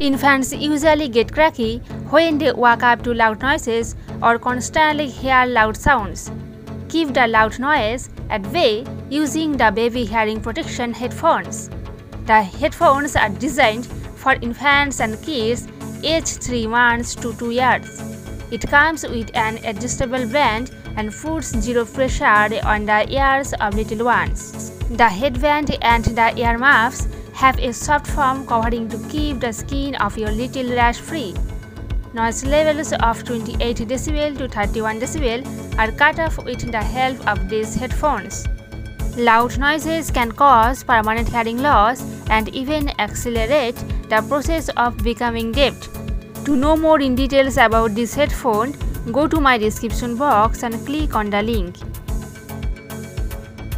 Infants usually get cracky when they wake up to loud noises or constantly hear loud sounds. Keep the loud noise at bay using the baby hearing protection headphones. The headphones are designed for infants and kids aged 3 months to 2 years. It comes with an adjustable band and puts zero pressure on the ears of little ones. The headband and the ear muffs have a soft foam covering to keep the skin of your little rash free. Noise levels of 28 dB to 31 dB are cut off with the help of these headphones. Loud noises can cause permanent hearing loss and even accelerate the process of becoming deaf. To know more in details about this headphone, go to my description box and click on the link.